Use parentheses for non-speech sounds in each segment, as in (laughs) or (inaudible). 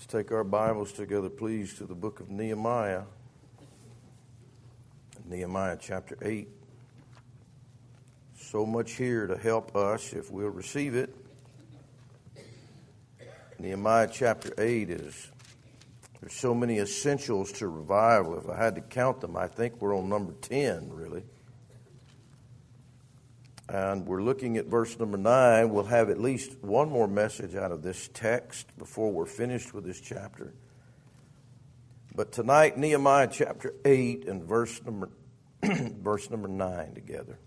Let's take our Bibles together, please, to the book of Nehemiah. Nehemiah chapter 8. So much here to help us if we'll receive it. Nehemiah chapter 8 is, there's so many essentials to revival. If I had to count them, I think we're on number 10, really. And we're looking at verse number 9. We'll have at least one more message out of this text before we're finished with this chapter. But tonight, Nehemiah chapter 8 and verse number, (clears throat) verse number 9 together.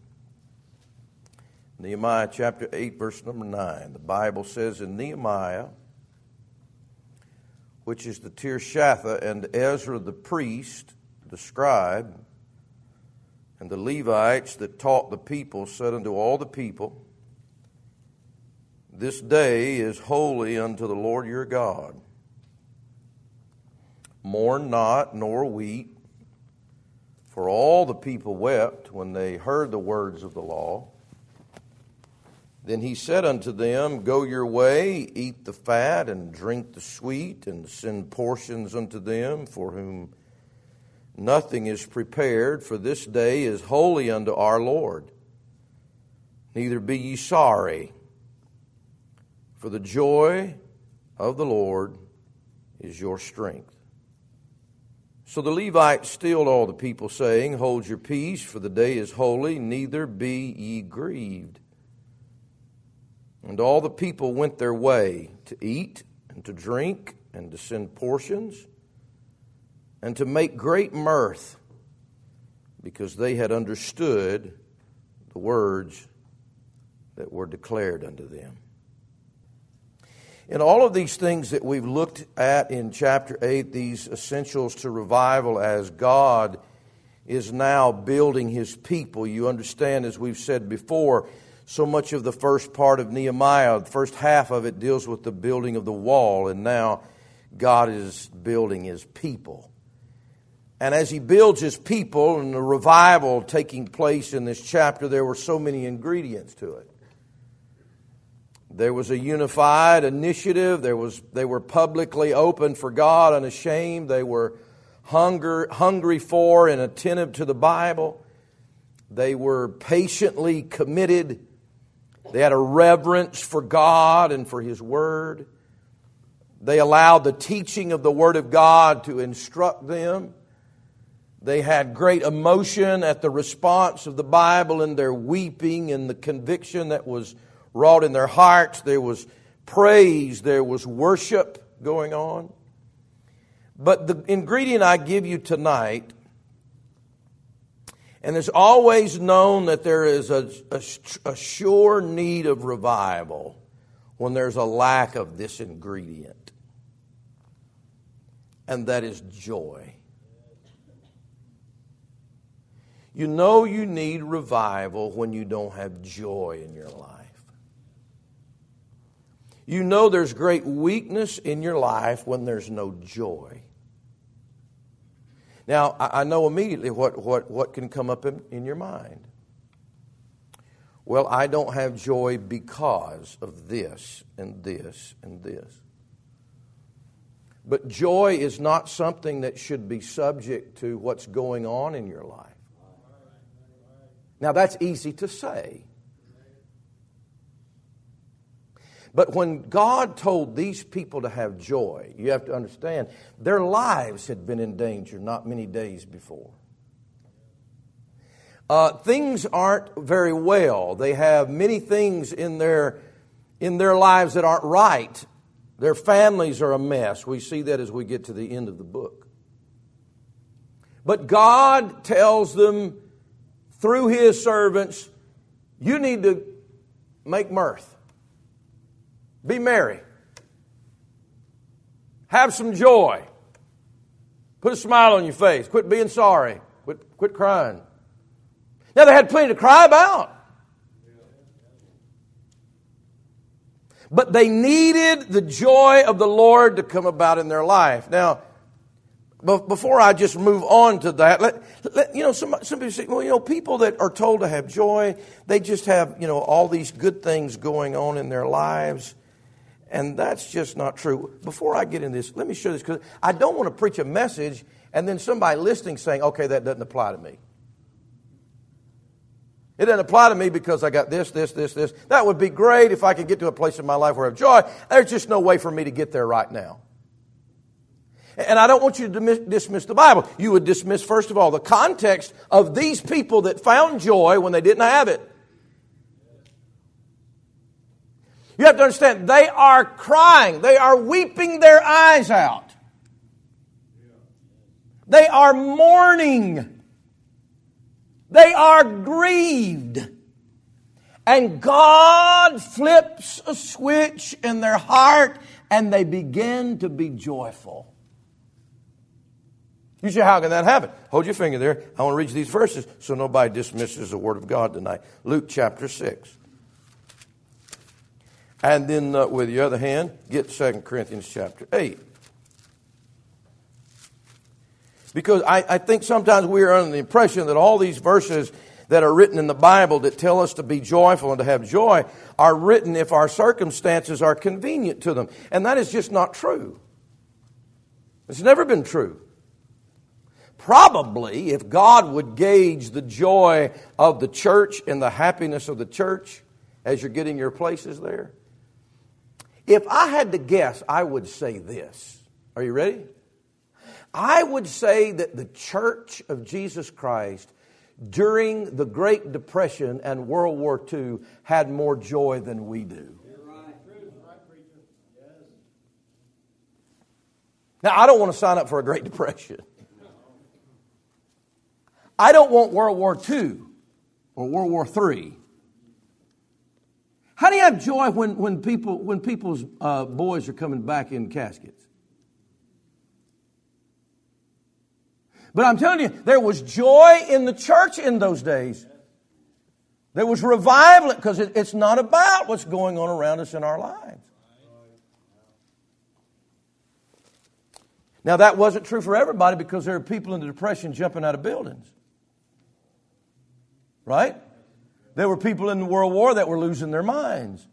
Nehemiah chapter 8, verse number 9. The Bible says in Nehemiah, which is the Tirshatha, and Ezra the priest, the scribe, and the Levites that taught the people said unto all the people, This day is holy unto the Lord your God. Mourn not, nor weep, for all the people wept when they heard the words of the law. Then he said unto them, Go your way, eat the fat, and drink the sweet, and send portions unto them for whom Nothing is prepared, for this day is holy unto our Lord. Neither be ye sorry, for the joy of the Lord is your strength. So the Levites stilled all the people, saying, Hold your peace, for the day is holy, neither be ye grieved. And all the people went their way to eat and to drink and to send portions and to make great mirth because they had understood the words that were declared unto them. In all of these things that we've looked at in chapter 8, these essentials to revival as God is now building his people, you understand, as we've said before, so much of the first part of Nehemiah, the first half of it deals with the building of the wall, and now God is building his people. And as he builds his people and the revival taking place in this chapter, there were so many ingredients to it. There was a unified initiative. There was, they were publicly open for God, unashamed. They were hunger, hungry for and attentive to the Bible. They were patiently committed. They had a reverence for God and for His Word. They allowed the teaching of the Word of God to instruct them. They had great emotion at the response of the Bible and their weeping and the conviction that was wrought in their hearts. There was praise, there was worship going on. But the ingredient I give you tonight, and it's always known that there is a, a, a sure need of revival when there's a lack of this ingredient, and that is joy. You know you need revival when you don't have joy in your life. You know there's great weakness in your life when there's no joy. Now, I know immediately what, what, what can come up in, in your mind. Well, I don't have joy because of this and this and this. But joy is not something that should be subject to what's going on in your life. Now, that's easy to say. But when God told these people to have joy, you have to understand their lives had been in danger not many days before. Uh, things aren't very well. They have many things in their, in their lives that aren't right. Their families are a mess. We see that as we get to the end of the book. But God tells them through his servants, you need to make mirth. Be merry. Have some joy. Put a smile on your face. Quit being sorry. Quit, quit crying. Now, they had plenty to cry about. But they needed the joy of the Lord to come about in their life. Now, before I just move on to that, let, let, you know, some, some people say, well, you know, people that are told to have joy, they just have, you know, all these good things going on in their lives. And that's just not true. Before I get into this, let me show this because I don't want to preach a message and then somebody listening saying, okay, that doesn't apply to me. It doesn't apply to me because I got this, this, this, this. That would be great if I could get to a place in my life where I have joy. There's just no way for me to get there right now. And I don't want you to dismiss the Bible. You would dismiss, first of all, the context of these people that found joy when they didn't have it. You have to understand, they are crying. They are weeping their eyes out. They are mourning. They are grieved. And God flips a switch in their heart and they begin to be joyful. You say, how can that happen? Hold your finger there. I want to read you these verses so nobody dismisses the Word of God tonight. Luke chapter 6. And then, uh, with the other hand, get 2 Corinthians chapter 8. Because I, I think sometimes we are under the impression that all these verses that are written in the Bible that tell us to be joyful and to have joy are written if our circumstances are convenient to them. And that is just not true. It's never been true. Probably, if God would gauge the joy of the church and the happiness of the church as you're getting your places there, if I had to guess, I would say this. Are you ready? I would say that the church of Jesus Christ during the Great Depression and World War II had more joy than we do. Now, I don't want to sign up for a Great (laughs) Depression. I don't want World War II or World War III. How do you have joy when, when, people, when people's uh, boys are coming back in caskets? But I'm telling you, there was joy in the church in those days. There was revival because it, it's not about what's going on around us in our lives. Now, that wasn't true for everybody because there are people in the Depression jumping out of buildings. Right? There were people in the World War that were losing their minds.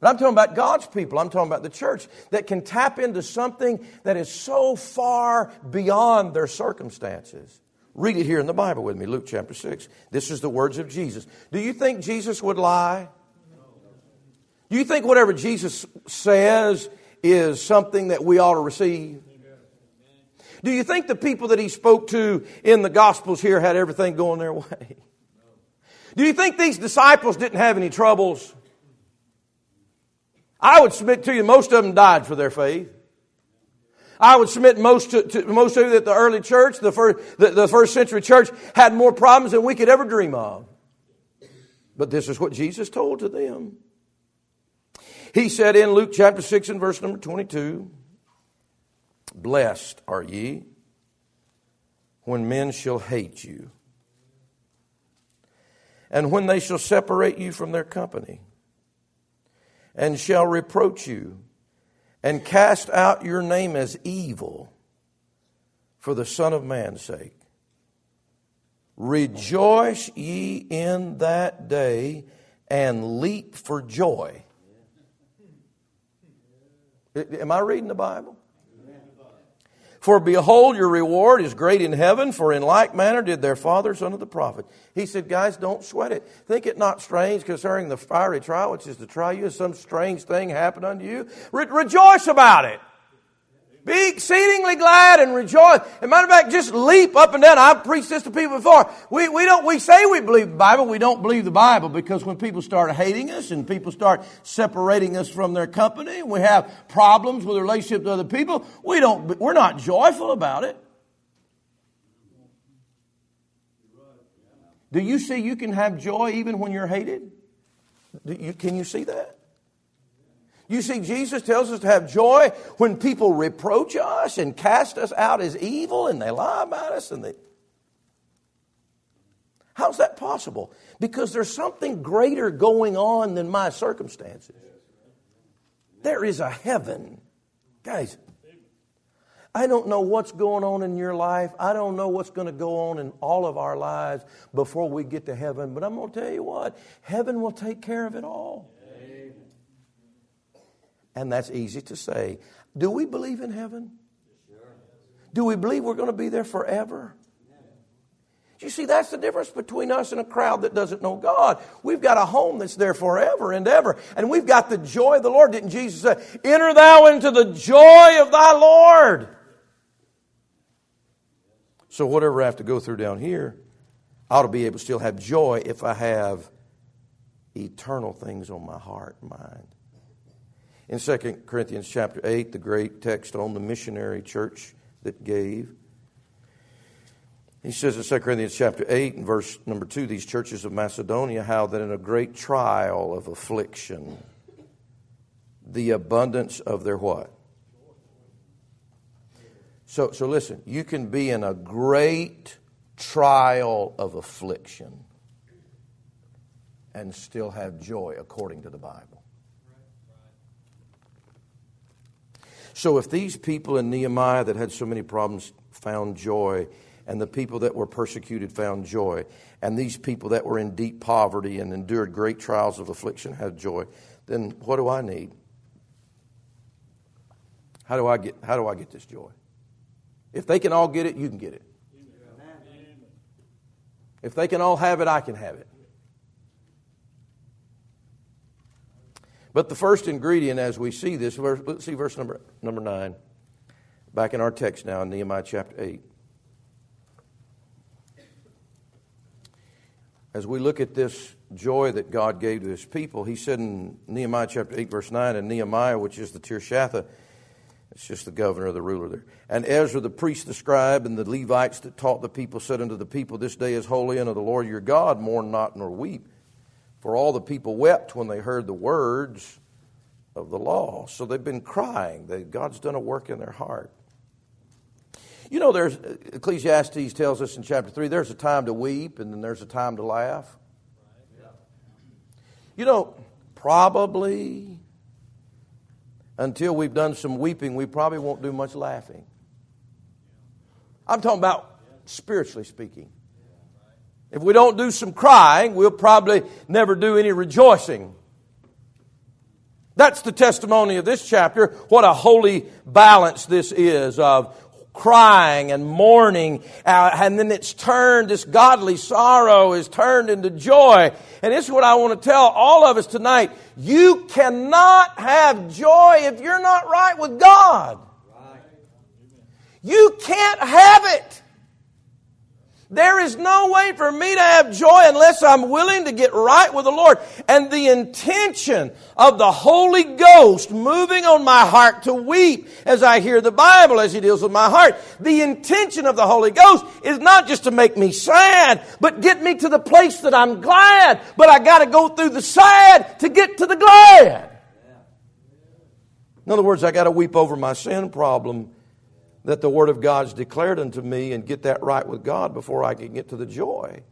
But I'm talking about God's people. I'm talking about the church that can tap into something that is so far beyond their circumstances. Read it here in the Bible with me, Luke chapter 6. This is the words of Jesus. Do you think Jesus would lie? Do you think whatever Jesus says is something that we ought to receive? Do you think the people that he spoke to in the Gospels here had everything going their (laughs) way? Do you think these disciples didn't have any troubles? I would submit to you, most of them died for their faith. I would submit most to, to most of you that the early church, the first, the, the first century church, had more problems than we could ever dream of. But this is what Jesus told to them. He said in Luke chapter 6 and verse number 22, Blessed are ye when men shall hate you, and when they shall separate you from their company, and shall reproach you, and cast out your name as evil for the Son of Man's sake. Rejoice ye in that day and leap for joy. Am I reading the Bible? For behold, your reward is great in heaven, for in like manner did their fathers unto the prophet. He said, Guys, don't sweat it. Think it not strange concerning the fiery trial which is to try you, some strange thing happened unto you. Re- rejoice about it. Be exceedingly glad and rejoice. As matter of fact, just leap up and down. I've preached this to people before. We, we don't, we say we believe the Bible. We don't believe the Bible because when people start hating us and people start separating us from their company, we have problems with relationship to other people. We don't, we're not joyful about it. Do you see you can have joy even when you're hated? You, can you see that? You see, Jesus tells us to have joy when people reproach us and cast us out as evil and they lie about us and they. How's that possible? Because there's something greater going on than my circumstances. There is a heaven. Guys, I don't know what's going on in your life. I don't know what's going to go on in all of our lives before we get to heaven. But I'm going to tell you what, heaven will take care of it all. And that's easy to say. Do we believe in heaven? Do we believe we're going to be there forever? You see, that's the difference between us and a crowd that doesn't know God. We've got a home that's there forever and ever. And we've got the joy of the Lord. Didn't Jesus say, Enter thou into the joy of thy Lord? So, whatever I have to go through down here, I ought to be able to still have joy if I have eternal things on my heart and mind. In 2 Corinthians chapter 8, the great text on the missionary church that gave, he says in 2 Corinthians chapter 8 and verse number 2, these churches of Macedonia, how that in a great trial of affliction, the abundance of their what? So, so listen, you can be in a great trial of affliction and still have joy according to the Bible. So, if these people in Nehemiah that had so many problems found joy, and the people that were persecuted found joy, and these people that were in deep poverty and endured great trials of affliction had joy, then what do I need? How do I get, how do I get this joy? If they can all get it, you can get it. If they can all have it, I can have it. But the first ingredient, as we see this, let's see verse number, number 9, back in our text now in Nehemiah chapter 8. As we look at this joy that God gave to his people, he said in Nehemiah chapter 8, verse 9, and Nehemiah, which is the Tirshatha, it's just the governor, or the ruler there. And Ezra, the priest, the scribe, and the Levites that taught the people said unto the people, This day is holy unto the Lord your God, mourn not nor weep. For all the people wept when they heard the words of the law. So they've been crying. They, God's done a work in their heart. You know, there's Ecclesiastes tells us in chapter 3 there's a time to weep and then there's a time to laugh. You know, probably until we've done some weeping, we probably won't do much laughing. I'm talking about spiritually speaking. If we don't do some crying, we'll probably never do any rejoicing. That's the testimony of this chapter. What a holy balance this is of crying and mourning. Uh, and then it's turned, this godly sorrow is turned into joy. And this is what I want to tell all of us tonight. You cannot have joy if you're not right with God. You can't have it. There is no way for me to have joy unless I'm willing to get right with the Lord. And the intention of the Holy Ghost moving on my heart to weep as I hear the Bible as He deals with my heart. The intention of the Holy Ghost is not just to make me sad, but get me to the place that I'm glad. But I got to go through the sad to get to the glad. In other words, I got to weep over my sin problem that the Word of God's declared unto me and get that right with God before I can get to the joy.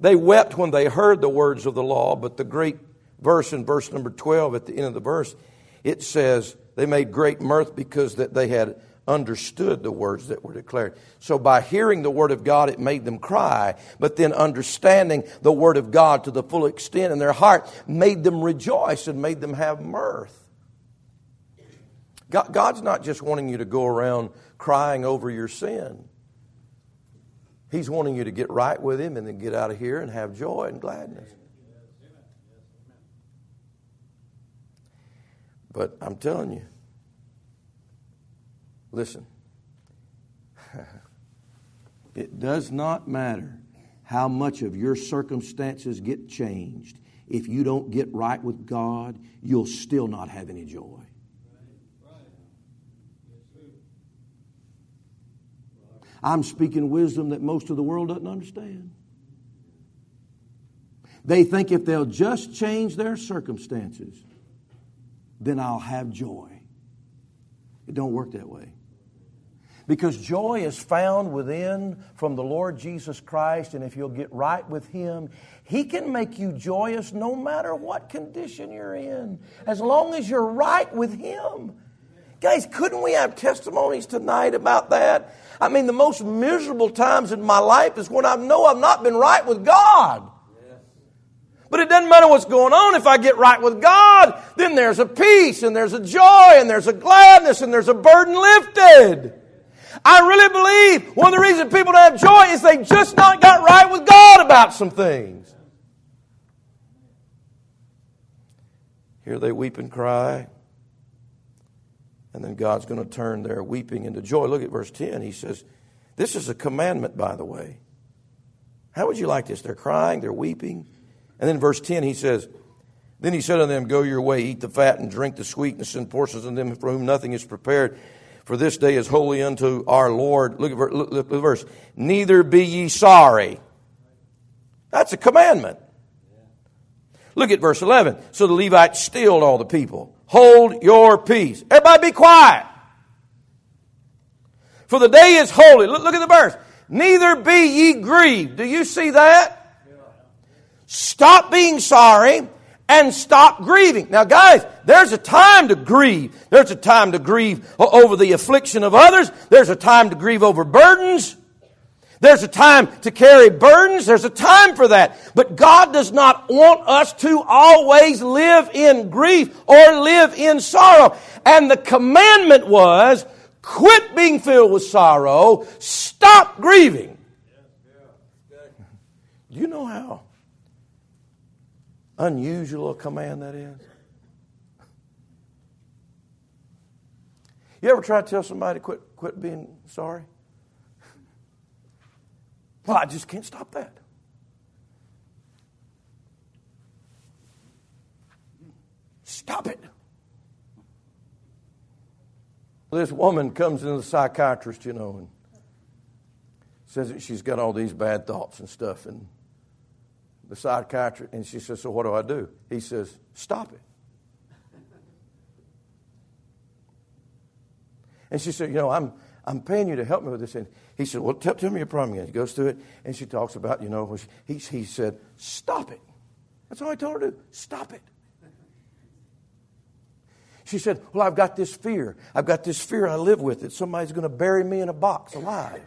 They wept when they heard the words of the law, but the great verse in verse number 12 at the end of the verse, it says, they made great mirth because that they had understood the words that were declared. So by hearing the word of God, it made them cry, but then understanding the word of God to the full extent in their heart made them rejoice and made them have mirth. God, God's not just wanting you to go around crying over your sin. He's wanting you to get right with Him and then get out of here and have joy and gladness. But I'm telling you, listen, (laughs) it does not matter how much of your circumstances get changed. If you don't get right with God, you'll still not have any joy. I'm speaking wisdom that most of the world doesn't understand. They think if they'll just change their circumstances, then I'll have joy. It don't work that way. Because joy is found within from the Lord Jesus Christ, and if you'll get right with Him, He can make you joyous no matter what condition you're in, as long as you're right with Him. Guys, couldn't we have testimonies tonight about that? I mean, the most miserable times in my life is when I know I've not been right with God. But it doesn't matter what's going on. If I get right with God, then there's a peace and there's a joy and there's a gladness and there's a burden lifted. I really believe one of the reasons people don't have joy is they just not got right with God about some things. Here they weep and cry. And then God's going to turn their weeping into joy. Look at verse 10. He says, This is a commandment, by the way. How would you like this? They're crying, they're weeping. And then verse 10, he says, Then he said unto them, Go your way, eat the fat, and drink the sweetness, and portions of them for whom nothing is prepared. For this day is holy unto our Lord. Look at, look, look at verse. Neither be ye sorry. That's a commandment. Look at verse 11. So the Levites stilled all the people. Hold your peace. Everybody be quiet. For the day is holy. Look, look at the verse. Neither be ye grieved. Do you see that? Stop being sorry and stop grieving. Now, guys, there's a time to grieve. There's a time to grieve over the affliction of others. There's a time to grieve over burdens. There's a time to carry burdens. There's a time for that. But God does not want us to always live in grief or live in sorrow. And the commandment was quit being filled with sorrow, stop grieving. Do you know how unusual a command that is? You ever try to tell somebody to quit, quit being sorry? Well, I just can't stop that. Stop it. This woman comes into the psychiatrist, you know, and says that she's got all these bad thoughts and stuff. And the psychiatrist, and she says, So what do I do? He says, Stop it. And she said, You know, I'm, I'm paying you to help me with this. And he said, Well, tell, tell me your problem again. He goes through it, and she talks about, you know, he, he said, Stop it. That's all I told her to do. Stop it. She said, Well, I've got this fear. I've got this fear I live with that somebody's going to bury me in a box alive.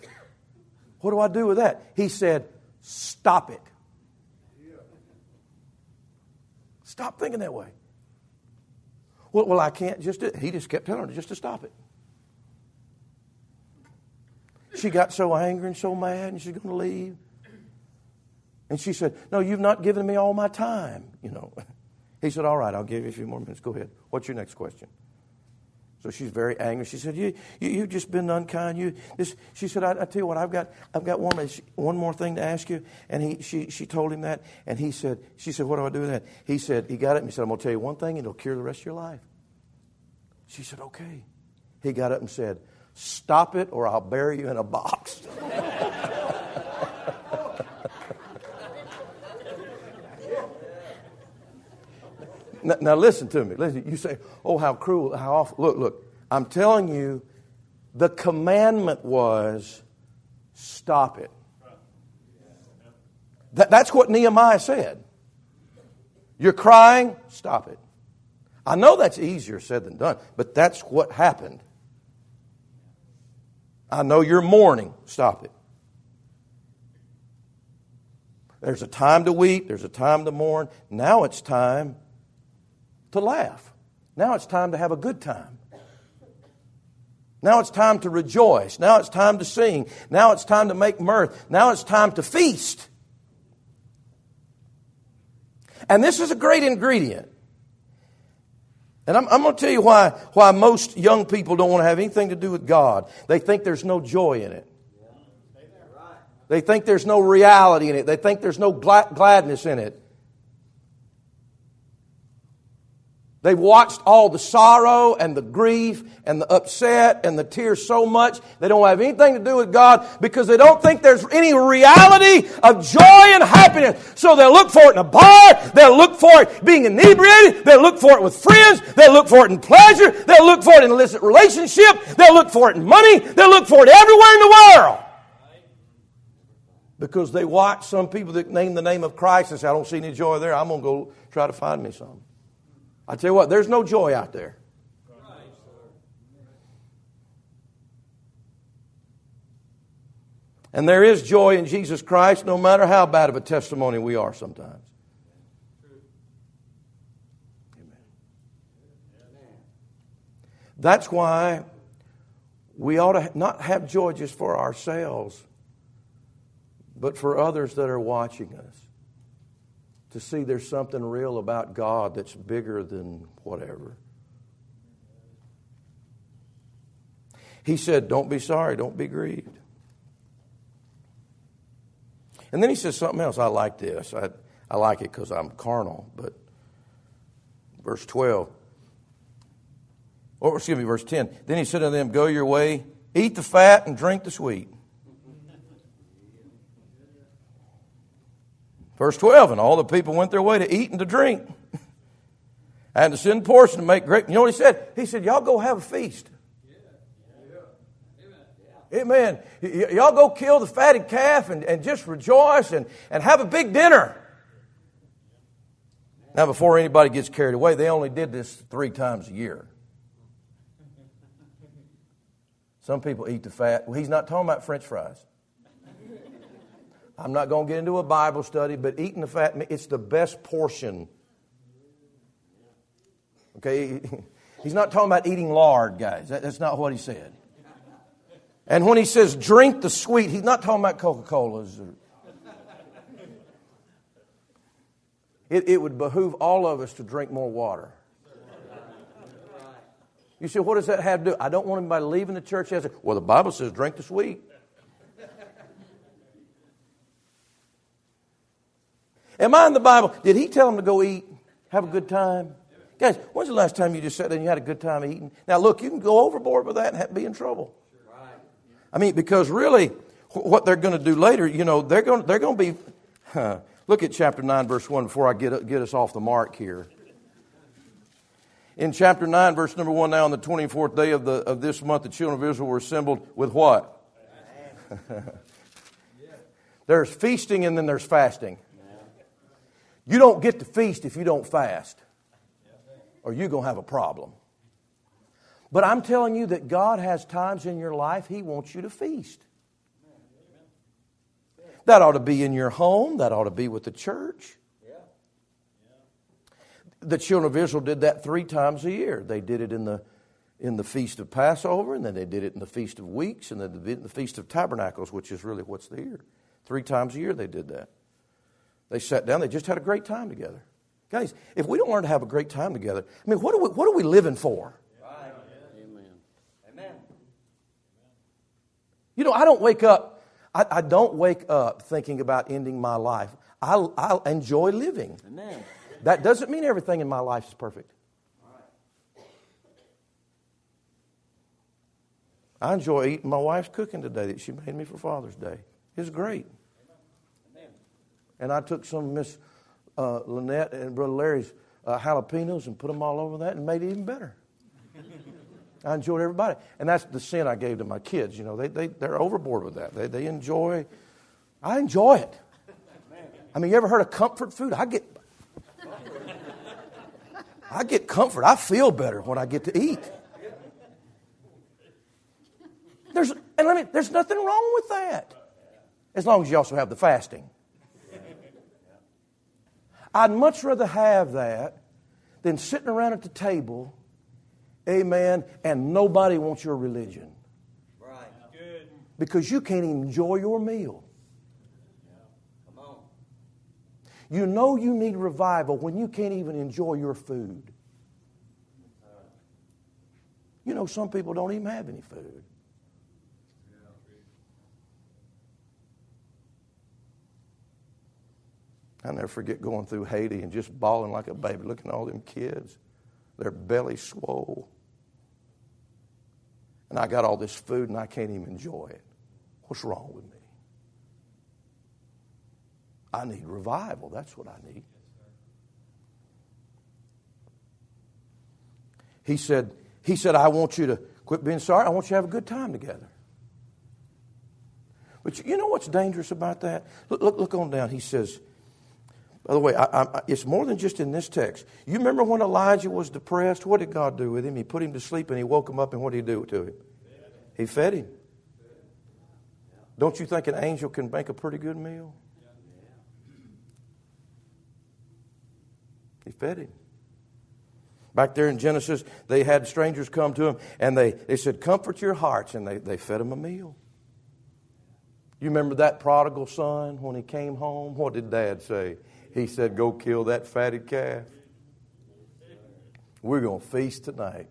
What do I do with that? He said, Stop it. Stop thinking that way. Well, well I can't just do it. He just kept telling her just to stop it. She got so angry and so mad, and she's going to leave. And she said, No, you've not given me all my time, you know. (laughs) He said, All right, I'll give you a few more minutes. Go ahead. What's your next question? So she's very angry. She said, "You, you have just been unkind. You this." She said, I, I, tell you what, I've got, I've got one, one more thing to ask you." And he, she, she told him that, and he said, "She said, what do I do with that?" He said, "He got it." And he said, "I'm going to tell you one thing, and it'll cure the rest of your life." She said, "Okay." He got up and said, Stop it or I'll bury you in a box. (laughs) now, now, listen to me. Listen, you say, oh, how cruel, how awful. Look, look. I'm telling you, the commandment was stop it. That, that's what Nehemiah said. You're crying, stop it. I know that's easier said than done, but that's what happened. I know you're mourning. Stop it. There's a time to weep, there's a time to mourn. Now it's time to laugh. Now it's time to have a good time. Now it's time to rejoice. Now it's time to sing. Now it's time to make mirth. Now it's time to feast. And this is a great ingredient. And I'm, I'm going to tell you why, why most young people don't want to have anything to do with God. They think there's no joy in it. They think there's no reality in it. They think there's no gladness in it. They've watched all the sorrow and the grief and the upset and the tears so much they don't have anything to do with God because they don't think there's any reality of joy and happiness. So they'll look for it in a bar, they'll look for it being inebriated, they'll look for it with friends, they'll look for it in pleasure, they'll look for it in illicit relationship, they'll look for it in money, they'll look for it everywhere in the world. Because they watch some people that name the name of Christ and say, I don't see any joy there, I'm going to go try to find me some. I tell you what, there's no joy out there. And there is joy in Jesus Christ, no matter how bad of a testimony we are sometimes. That's why we ought to not have joy just for ourselves, but for others that are watching us. To see there's something real about God that's bigger than whatever. He said, Don't be sorry, don't be grieved. And then he says something else. I like this. I, I like it because I'm carnal, but verse 12. Or excuse me, verse 10. Then he said to them, Go your way, eat the fat and drink the sweet. Verse 12, and all the people went their way to eat and to drink. (laughs) and to send portion to make great. You know what he said? He said, Y'all go have a feast. Amen. Y- y'all go kill the fatted calf and, and just rejoice and, and have a big dinner. Now, before anybody gets carried away, they only did this three times a year. Some people eat the fat. Well, he's not talking about French fries. I'm not going to get into a Bible study, but eating the fat, it's the best portion. Okay? (laughs) He's not talking about eating lard, guys. That's not what he said. And when he says drink the sweet, he's not talking about Coca Colas. It, it would behoove all of us to drink more water. You say, what does that have to do? I don't want anybody leaving the church as, well, the Bible says drink the sweet. Am I in the Bible? Did he tell them to go eat, have a good time? Guys, when's the last time you just sat there and you had a good time eating? Now, look, you can go overboard with that and be in trouble. I mean, because really, what they're going to do later, you know, they're going, they're going to be. Huh, look at chapter 9, verse 1 before I get, get us off the mark here. In chapter 9, verse number 1, now on the 24th day of, the, of this month, the children of Israel were assembled with what? (laughs) there's feasting and then there's fasting. You don't get to feast if you don't fast, or you're going to have a problem. But I'm telling you that God has times in your life He wants you to feast. That ought to be in your home, that ought to be with the church. The children of Israel did that three times a year. They did it in the, in the Feast of Passover, and then they did it in the Feast of Weeks, and then the Feast of Tabernacles, which is really what's the year. Three times a year they did that. They sat down, they just had a great time together. Guys, if we don't learn to have a great time together, I mean, what are we, what are we living for? Right. Amen. Amen. You know, I don't wake up, I, I don't wake up thinking about ending my life. I, I enjoy living. Amen. That doesn't mean everything in my life is perfect. I enjoy eating my wife's cooking today that she made me for Father's Day. It's great. And I took some Miss uh, Lynette and Brother Larry's uh, jalapenos and put them all over that and made it even better. I enjoyed everybody. And that's the sin I gave to my kids. You know, they, they, they're overboard with that. They, they enjoy, I enjoy it. I mean, you ever heard of comfort food? I get, I get comfort. I feel better when I get to eat. There's, and let me, there's nothing wrong with that. As long as you also have the fasting. I'd much rather have that than sitting around at the table Amen. And nobody wants your religion. Right. Good. Because you can't enjoy your meal. Come on. You know you need revival when you can't even enjoy your food. You know, some people don't even have any food. I never forget going through Haiti and just bawling like a baby, looking at all them kids, their belly swole and I got all this food and I can't even enjoy it. What's wrong with me? I need revival. That's what I need. He said, he said, I want you to quit being sorry. I want you to have a good time together. But you know what's dangerous about that? Look, look, look on down. He says, by the way, I, I, it's more than just in this text. You remember when Elijah was depressed? What did God do with him? He put him to sleep and he woke him up, and what did he do to him? He fed him. Don't you think an angel can make a pretty good meal? He fed him. Back there in Genesis, they had strangers come to him and they, they said, Comfort your hearts, and they, they fed him a meal. You remember that prodigal son when he came home? What did dad say? He said, Go kill that fatted calf. We're going to feast tonight.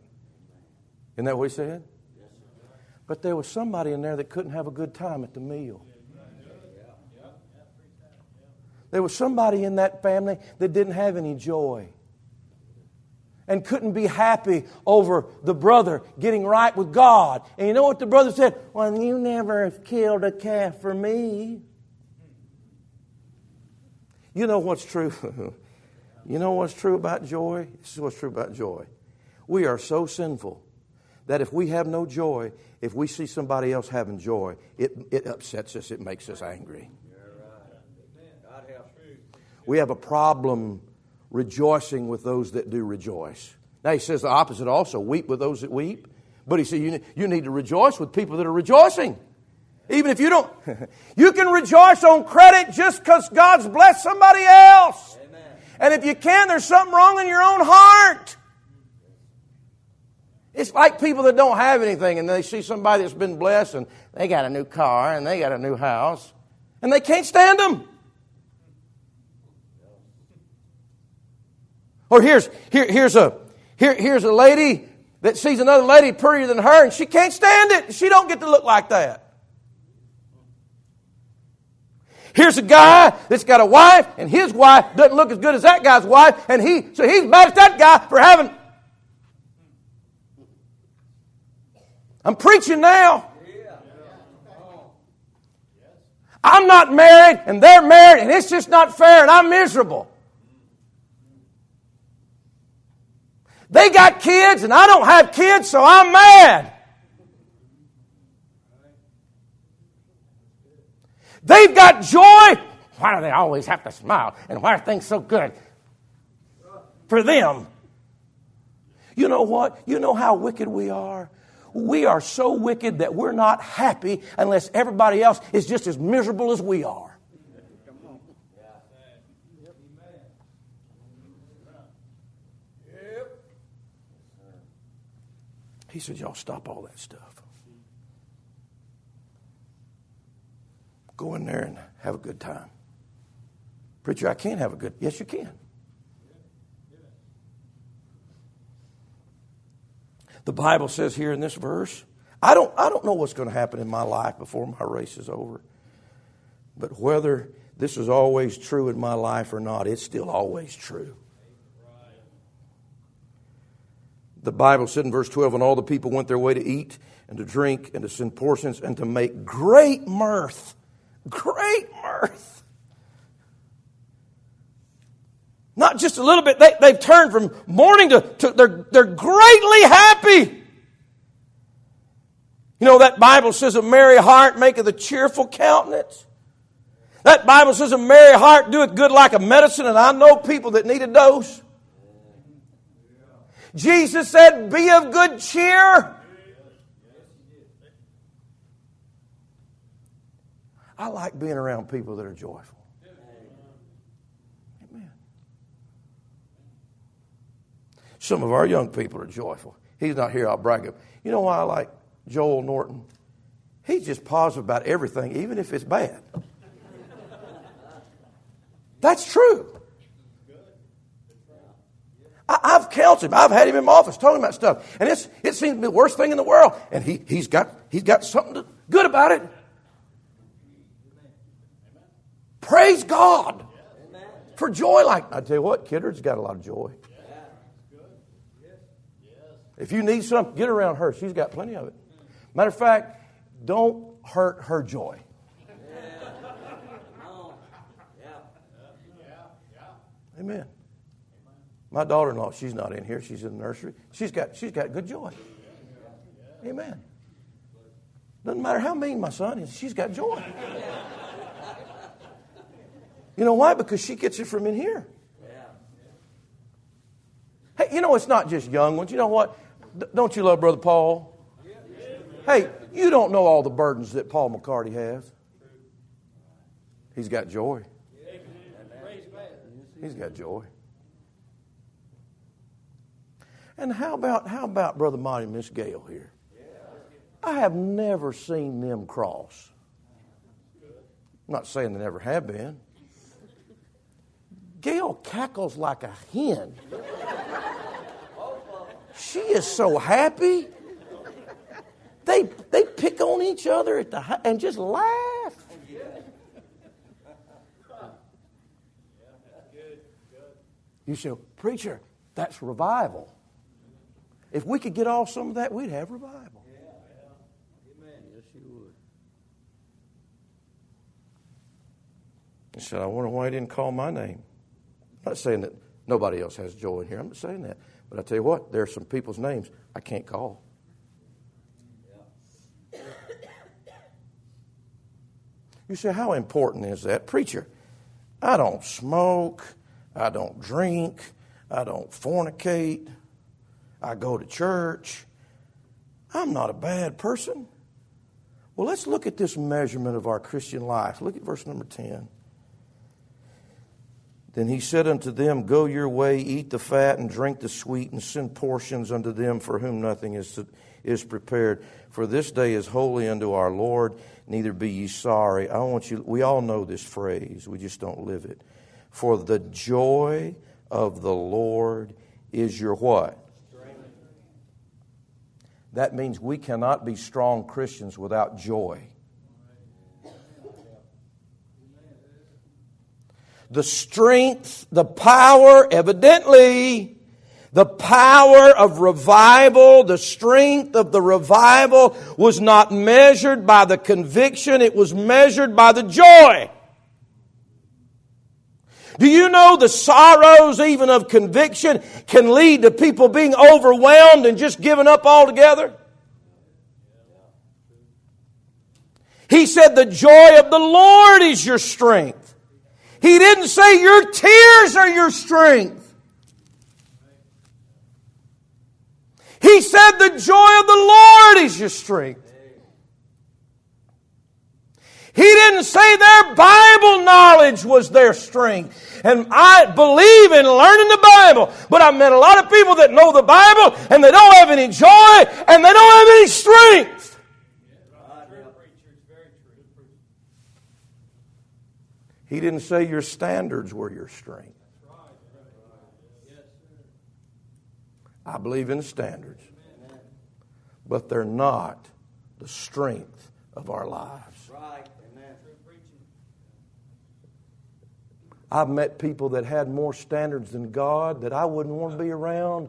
Isn't that what he said? But there was somebody in there that couldn't have a good time at the meal. There was somebody in that family that didn't have any joy and couldn't be happy over the brother getting right with God. And you know what the brother said? Well, you never have killed a calf for me. You know what's true? (laughs) you know what's true about joy? This is what's true about joy. We are so sinful that if we have no joy, if we see somebody else having joy, it, it upsets us, it makes us angry. We have a problem rejoicing with those that do rejoice. Now, he says the opposite also weep with those that weep. But he said you, you need to rejoice with people that are rejoicing. Even if you don't, (laughs) you can rejoice on credit just because God's blessed somebody else. Amen. And if you can, there's something wrong in your own heart. It's like people that don't have anything and they see somebody that's been blessed and they got a new car and they got a new house and they can't stand them. Or here's, here, here's, a, here, here's a lady that sees another lady prettier than her and she can't stand it. She don't get to look like that. Here's a guy that's got a wife and his wife doesn't look as good as that guy's wife and he, so he's mad at that guy for having. I'm preaching now. I'm not married and they're married and it's just not fair and I'm miserable. They got kids and I don't have kids, so I'm mad. They've got joy. Why do they always have to smile? And why are things so good for them? You know what? You know how wicked we are? We are so wicked that we're not happy unless everybody else is just as miserable as we are. He said, Y'all stop all that stuff. Go in there and have a good time. Preacher, I can't have a good. Yes, you can. The Bible says here in this verse, I don't, I don't know what's going to happen in my life before my race is over. But whether this is always true in my life or not, it's still always true. the Bible said in verse 12, and all the people went their way to eat and to drink and to send portions and to make great mirth. Great mirth. Not just a little bit, they, they've turned from mourning to, to they're, they're greatly happy. You know, that Bible says a merry heart maketh a cheerful countenance. That Bible says a merry heart doeth good like a medicine, and I know people that need a dose. Jesus said, Be of good cheer. I like being around people that are joyful. Amen. Some of our young people are joyful. He's not here, I'll brag him. You know why I like Joel Norton? He's just positive about everything, even if it's bad. That's true. I, have counseled him. I've had him in my office talking about stuff. And it's, it seems to be the worst thing in the world. And he, he's, got, he's got something to, good about it. Praise God for joy like I tell you what, Kidder's got a lot of joy. If you need some, get around her. She's got plenty of it. Matter of fact, don't hurt her joy. Amen. My daughter in law, she's not in here, she's in the nursery. She's got, she's got good joy. Amen. Doesn't matter how mean my son is, she's got joy. You know why? Because she gets it from in here. Hey, you know, it's not just young ones. You know what? Don't you love Brother Paul? Hey, you don't know all the burdens that Paul McCarty has. He's got joy. He's got joy. And how about how about Brother Monty and Miss Gail here? I have never seen them cross. I'm not saying they never have been. Gail cackles like a hen. She is so happy. They, they pick on each other at the and just laugh. You say, preacher, that's revival. If we could get all some of that, we'd have revival. Yes, you would. He said, I wonder why he didn't call my name. I'm not saying that nobody else has joy in here. I'm not saying that. But I tell you what, there are some people's names I can't call. (coughs) You say, how important is that? Preacher, I don't smoke, I don't drink, I don't fornicate, I go to church. I'm not a bad person. Well, let's look at this measurement of our Christian life. Look at verse number 10. Then he said unto them, Go your way, eat the fat, and drink the sweet, and send portions unto them for whom nothing is, is prepared. For this day is holy unto our Lord, neither be ye sorry. I want you, we all know this phrase, we just don't live it. For the joy of the Lord is your what? That means we cannot be strong Christians without joy. The strength, the power, evidently, the power of revival, the strength of the revival was not measured by the conviction, it was measured by the joy. Do you know the sorrows even of conviction can lead to people being overwhelmed and just giving up altogether? He said, The joy of the Lord is your strength. He didn't say your tears are your strength. He said the joy of the Lord is your strength. He didn't say their Bible knowledge was their strength. And I believe in learning the Bible, but I've met a lot of people that know the Bible and they don't have any joy and they don't have any strength. He didn't say your standards were your strength. I believe in standards, but they're not the strength of our lives. I've met people that had more standards than God that I wouldn't want to be around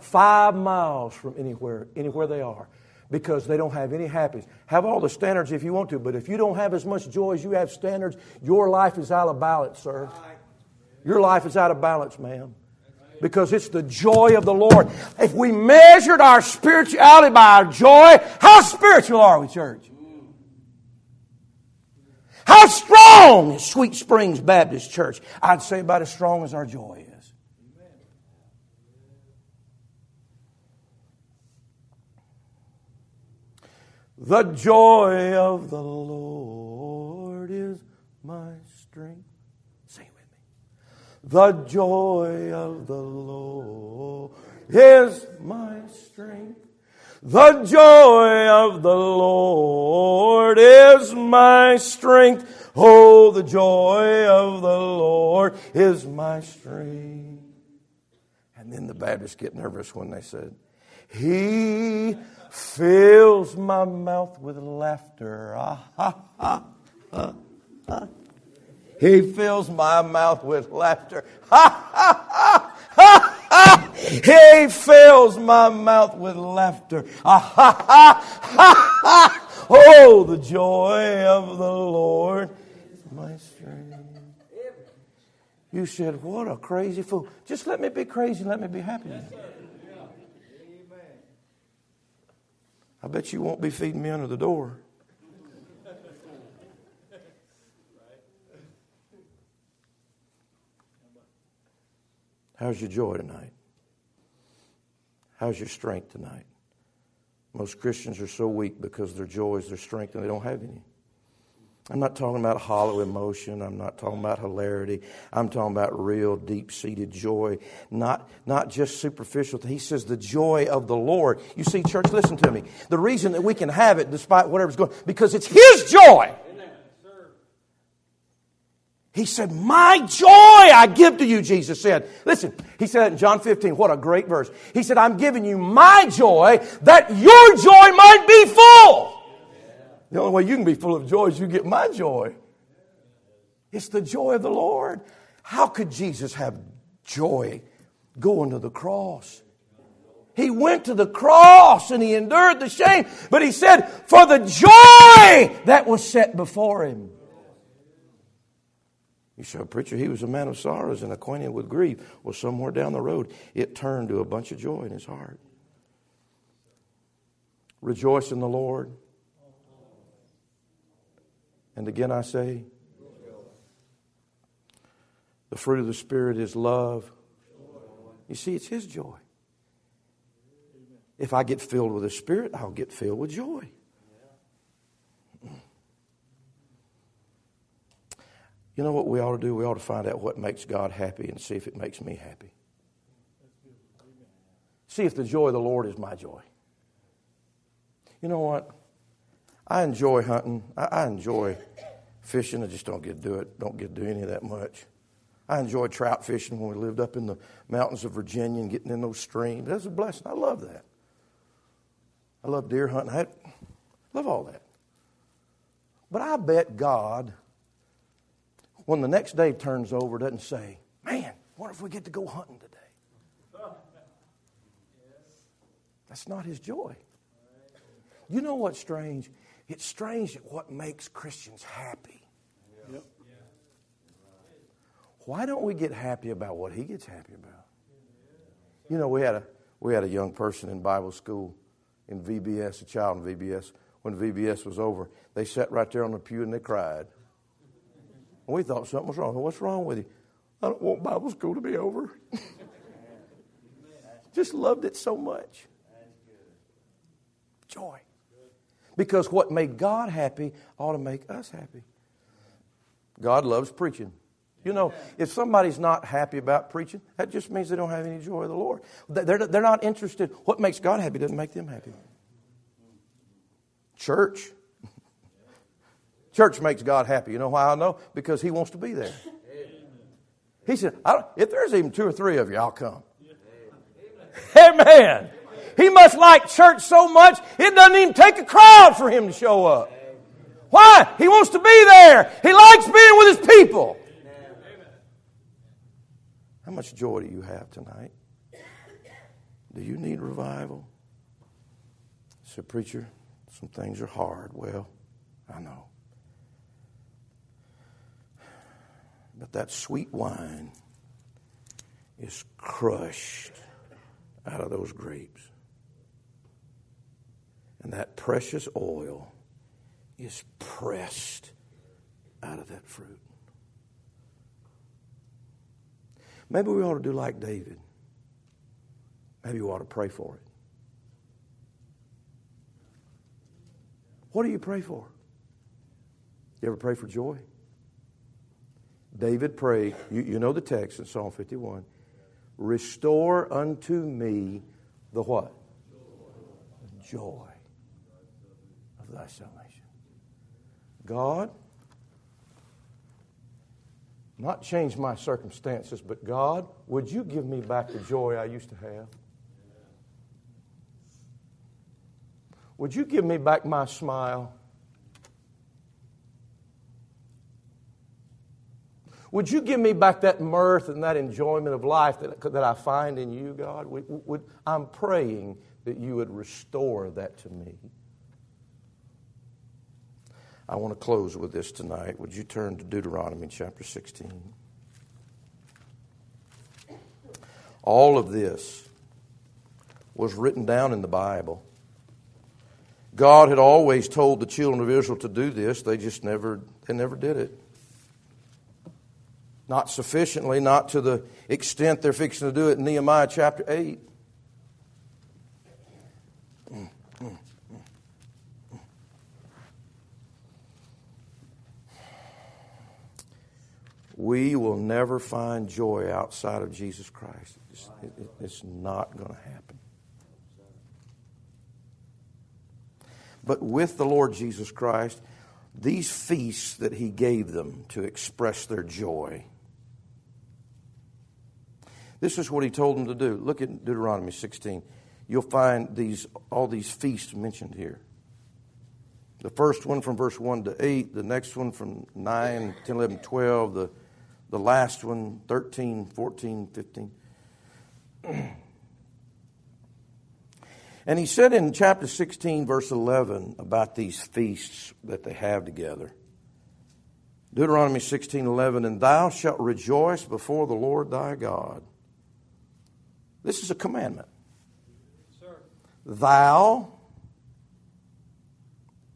five miles from anywhere, anywhere they are because they don't have any happiness. Have all the standards if you want to, but if you don't have as much joy as you have standards, your life is out of balance, sir. Your life is out of balance, ma'am. Because it's the joy of the Lord. If we measured our spirituality by our joy, how spiritual are we, church? How strong is Sweet Springs Baptist Church? I'd say about as strong as our joy is. The joy of the Lord is my strength. Say with me. The joy of the Lord is my strength. The joy of the Lord is my strength. Oh, the joy of the Lord is my strength. And then the Baptists get nervous when they said, He fills my mouth with laughter. Ah, ha, ha, ha, ha. He fills my mouth with laughter. Ha, ha, ha, ha, ha. He fills my mouth with laughter. Ah, ha, ha, ha, ha. Oh, the joy of the Lord is my strength. You said, What a crazy fool. Just let me be crazy let me be happy. I bet you won't be feeding me under the door. How's your joy tonight? How's your strength tonight? Most Christians are so weak because their joy is their strength and they don't have any. I'm not talking about hollow emotion. I'm not talking about hilarity. I'm talking about real deep seated joy, not, not just superficial. He says the joy of the Lord. You see, church, listen to me. The reason that we can have it despite whatever's going because it's His joy. He said, My joy I give to you, Jesus said. Listen, he said in John 15. What a great verse. He said, I'm giving you my joy that your joy might be full. The only way you can be full of joy is you get my joy. It's the joy of the Lord. How could Jesus have joy going to the cross? He went to the cross and he endured the shame, but he said, for the joy that was set before him. You say, preacher, he was a man of sorrows and acquainted with grief. Well, somewhere down the road, it turned to a bunch of joy in his heart. Rejoice in the Lord. And again I say, the fruit of the Spirit is love. You see, it's His joy. If I get filled with the Spirit, I'll get filled with joy. You know what we ought to do? We ought to find out what makes God happy and see if it makes me happy. See if the joy of the Lord is my joy. You know what? I enjoy hunting. I, I enjoy fishing. I just don't get to do it. Don't get to do any of that much. I enjoyed trout fishing when we lived up in the mountains of Virginia and getting in those streams. That's a blessing. I love that. I love deer hunting. I love all that. But I bet God, when the next day turns over, doesn't say, Man, what if we get to go hunting today? That's not his joy. You know what's strange? It's strange that what makes Christians happy. Yep. Why don't we get happy about what he gets happy about? You know, we had a we had a young person in Bible school in VBS, a child in VBS. When VBS was over, they sat right there on the pew and they cried. And we thought something was wrong. What's wrong with you? I don't want Bible school to be over. (laughs) Just loved it so much. Joy. Because what made God happy ought to make us happy. God loves preaching. You know, if somebody's not happy about preaching, that just means they don't have any joy of the Lord. They're, they're not interested. What makes God happy doesn't make them happy. Church. (laughs) Church makes God happy. You know why I know? Because He wants to be there. He said, if there's even two or three of you, I'll come. (laughs) Amen. He must like church so much, it doesn't even take a crowd for him to show up. Why? He wants to be there. He likes being with his people. How much joy do you have tonight? Do you need revival? So, preacher, some things are hard. Well, I know. But that sweet wine is crushed out of those grapes. And that precious oil is pressed out of that fruit. Maybe we ought to do like David. Maybe we ought to pray for it. What do you pray for? You ever pray for joy? David prayed, you, you know the text in Psalm 51 Restore unto me the what? Joy of thy salvation. God, not change my circumstances, but God, would you give me back the joy I used to have? Would you give me back my smile? Would you give me back that mirth and that enjoyment of life that, that I find in you, God? Would, would, I'm praying that you would restore that to me. I want to close with this tonight. Would you turn to Deuteronomy chapter 16? All of this was written down in the Bible. God had always told the children of Israel to do this, they just never they never did it. Not sufficiently, not to the extent they're fixing to do it in Nehemiah chapter 8. We will never find joy outside of Jesus Christ. It's, it, it's not going to happen. But with the Lord Jesus Christ, these feasts that He gave them to express their joy. This is what He told them to do. Look at Deuteronomy 16. You'll find these all these feasts mentioned here. The first one from verse 1 to 8, the next one from 9, 10, 11, 12, the, the last one, 13, 14, 15. (clears throat) and he said in chapter 16, verse 11, about these feasts that they have together. Deuteronomy 16, 11, and thou shalt rejoice before the Lord thy God. This is a commandment. Sir. Thou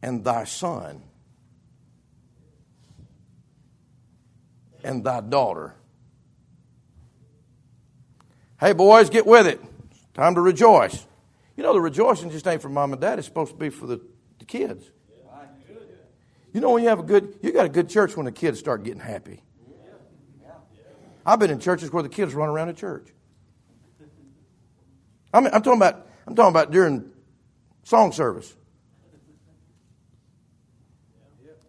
and thy son and thy daughter. Hey, boys, get with it. Time to rejoice. You know, the rejoicing just ain't for mom and dad, it's supposed to be for the, the kids. You know, when you have a good, you got a good church when the kids start getting happy. I've been in churches where the kids run around the church. I mean, I'm talking about, I'm talking about during song service.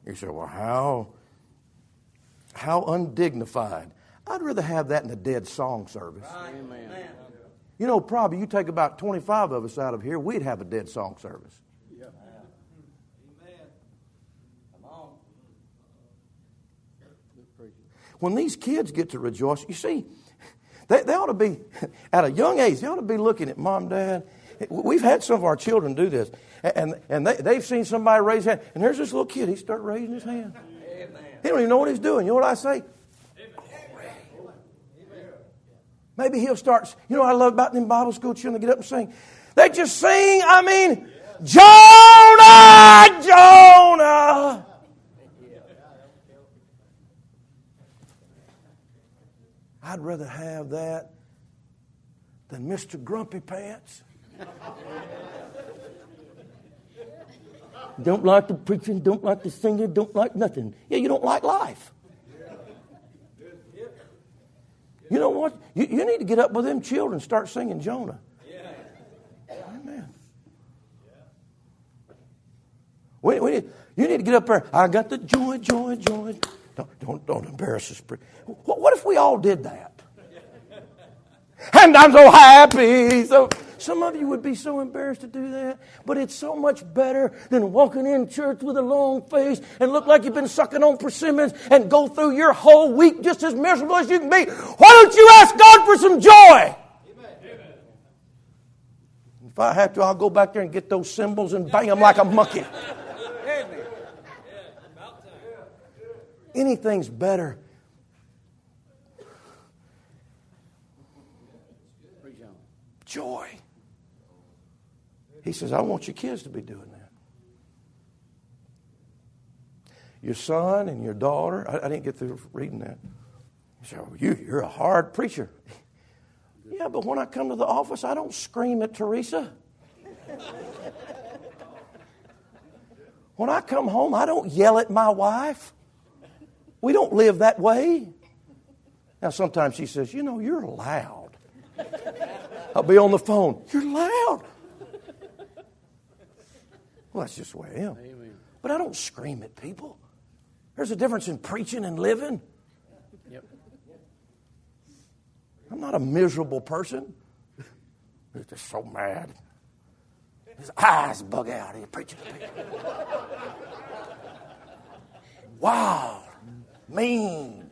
You say, well, how, how undignified. I'd rather have that in a dead song service. Amen. You know, probably you take about 25 of us out of here, we'd have a dead song service. Yep. Amen. Come on. When these kids get to rejoice, you see, they, they ought to be, (laughs) at a young age, they ought to be looking at mom, dad. We've had some of our children do this. And, and they, they've seen somebody raise hand. And there's this little kid. He start raising his hand. He don't even know what he's doing. You know what I say? Maybe he'll start. You know I love about them Bible school children? They get up and sing. They just sing. I mean, Jonah, Jonah. I'd rather have that than Mr. Grumpy Pants. Don't like the preaching, don't like the singing, don't like nothing. Yeah, you don't like life. You know what? You, you need to get up with them children start singing Jonah. Amen. We, you need to get up there. I got the joy, joy, joy. Don't, don't, don't embarrass us. What if we all did that? And I'm so happy. So some of you would be so embarrassed to do that, but it's so much better than walking in church with a long face and look like you've been sucking on persimmons and go through your whole week just as miserable as you can be. Why don't you ask God for some joy? If I have to, I'll go back there and get those cymbals and bang them like a monkey. Anything's better joy. He says, I want your kids to be doing that. Your son and your daughter, I, I didn't get through reading that. He said, oh, you, you're a hard preacher. (laughs) yeah, but when I come to the office, I don't scream at Teresa. when I come home, I don't yell at my wife. We don't live that way. Now, sometimes she says, You know, you're loud. I'll be on the phone. You're loud. Well, that's just the way I am. Amen. But I don't scream at people. There's a difference in preaching and living. Yep. I'm not a miserable person. He's just so mad. His eyes bug out. He's preaching to people. wow. Mean.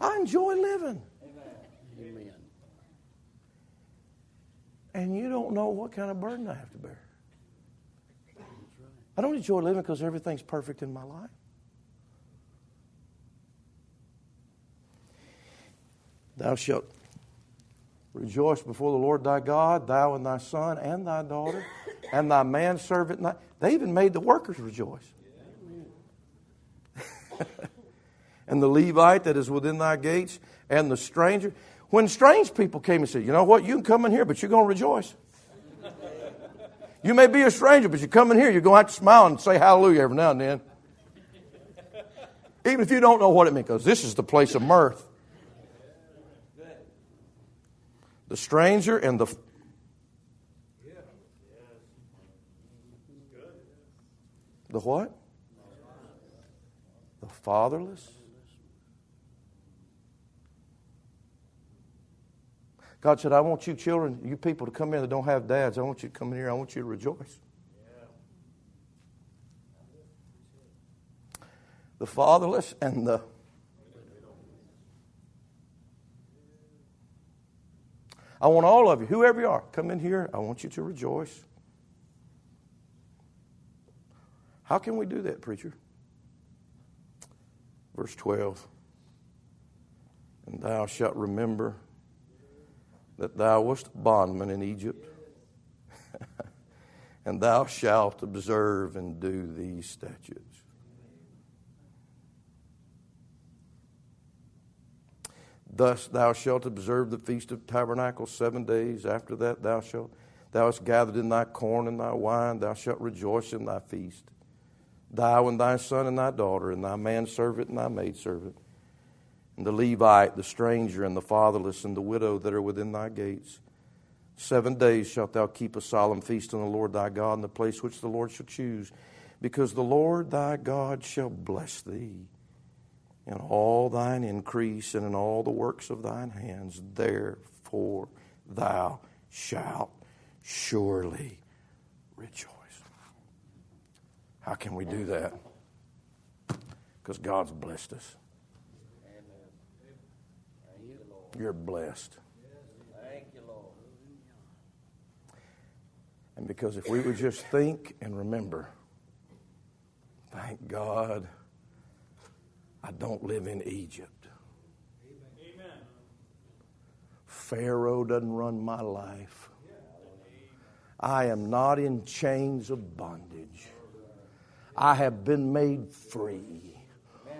I enjoy living. Amen. And you don't know what kind of burden I have to bear. I don't enjoy living because everything's perfect in my life. Thou shalt rejoice before the Lord thy God, thou and thy son and thy daughter, (coughs) and thy manservant. They even made the workers rejoice. (laughs) and the Levite that is within thy gates, and the stranger. When strange people came and said, You know what? You can come in here, but you're going to rejoice. You may be a stranger, but you come in here, you're going to have to smile and say hallelujah every now and then. Even if you don't know what it means, because this is the place of mirth. The stranger and the the what? The fatherless. God said, I want you children, you people to come in that don't have dads. I want you to come in here. I want you to rejoice. The fatherless and the I want all of you, whoever you are, come in here. I want you to rejoice. How can we do that, preacher? Verse 12. And thou shalt remember that thou wast bondman in Egypt, (laughs) and thou shalt observe and do these statutes. Thus thou shalt observe the feast of tabernacles seven days. After that thou shalt thou hast gathered in thy corn and thy wine, thou shalt rejoice in thy feast. Thou and thy son and thy daughter, and thy manservant and thy maidservant, and the Levite, the stranger, and the fatherless, and the widow that are within thy gates. Seven days shalt thou keep a solemn feast on the Lord thy God in the place which the Lord shall choose, because the Lord thy God shall bless thee in all thine increase and in all the works of thine hands. Therefore thou shalt surely rejoice. How can we do that? Because God's blessed us. You're blessed. Thank you, Lord. And because if we would just think and remember, thank God I don't live in Egypt. Pharaoh doesn't run my life. I am not in chains of bondage. I have been made free.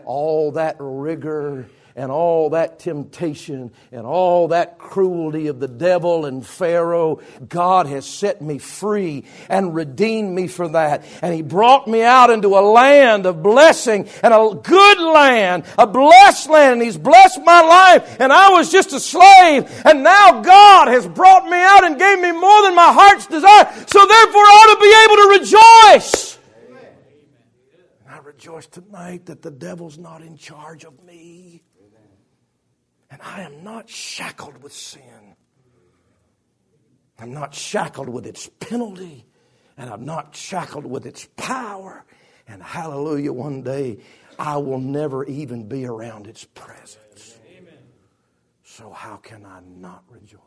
All that rigor and all that temptation and all that cruelty of the devil and Pharaoh, God has set me free and redeemed me for that. And He brought me out into a land of blessing and a good land, a blessed land. And He's blessed my life. And I was just a slave. And now God has brought me out and gave me more than my heart's desire. So therefore I ought to be able to rejoice. Rejoice tonight that the devil's not in charge of me. And I am not shackled with sin. I'm not shackled with its penalty. And I'm not shackled with its power. And hallelujah, one day I will never even be around its presence. Amen. So, how can I not rejoice?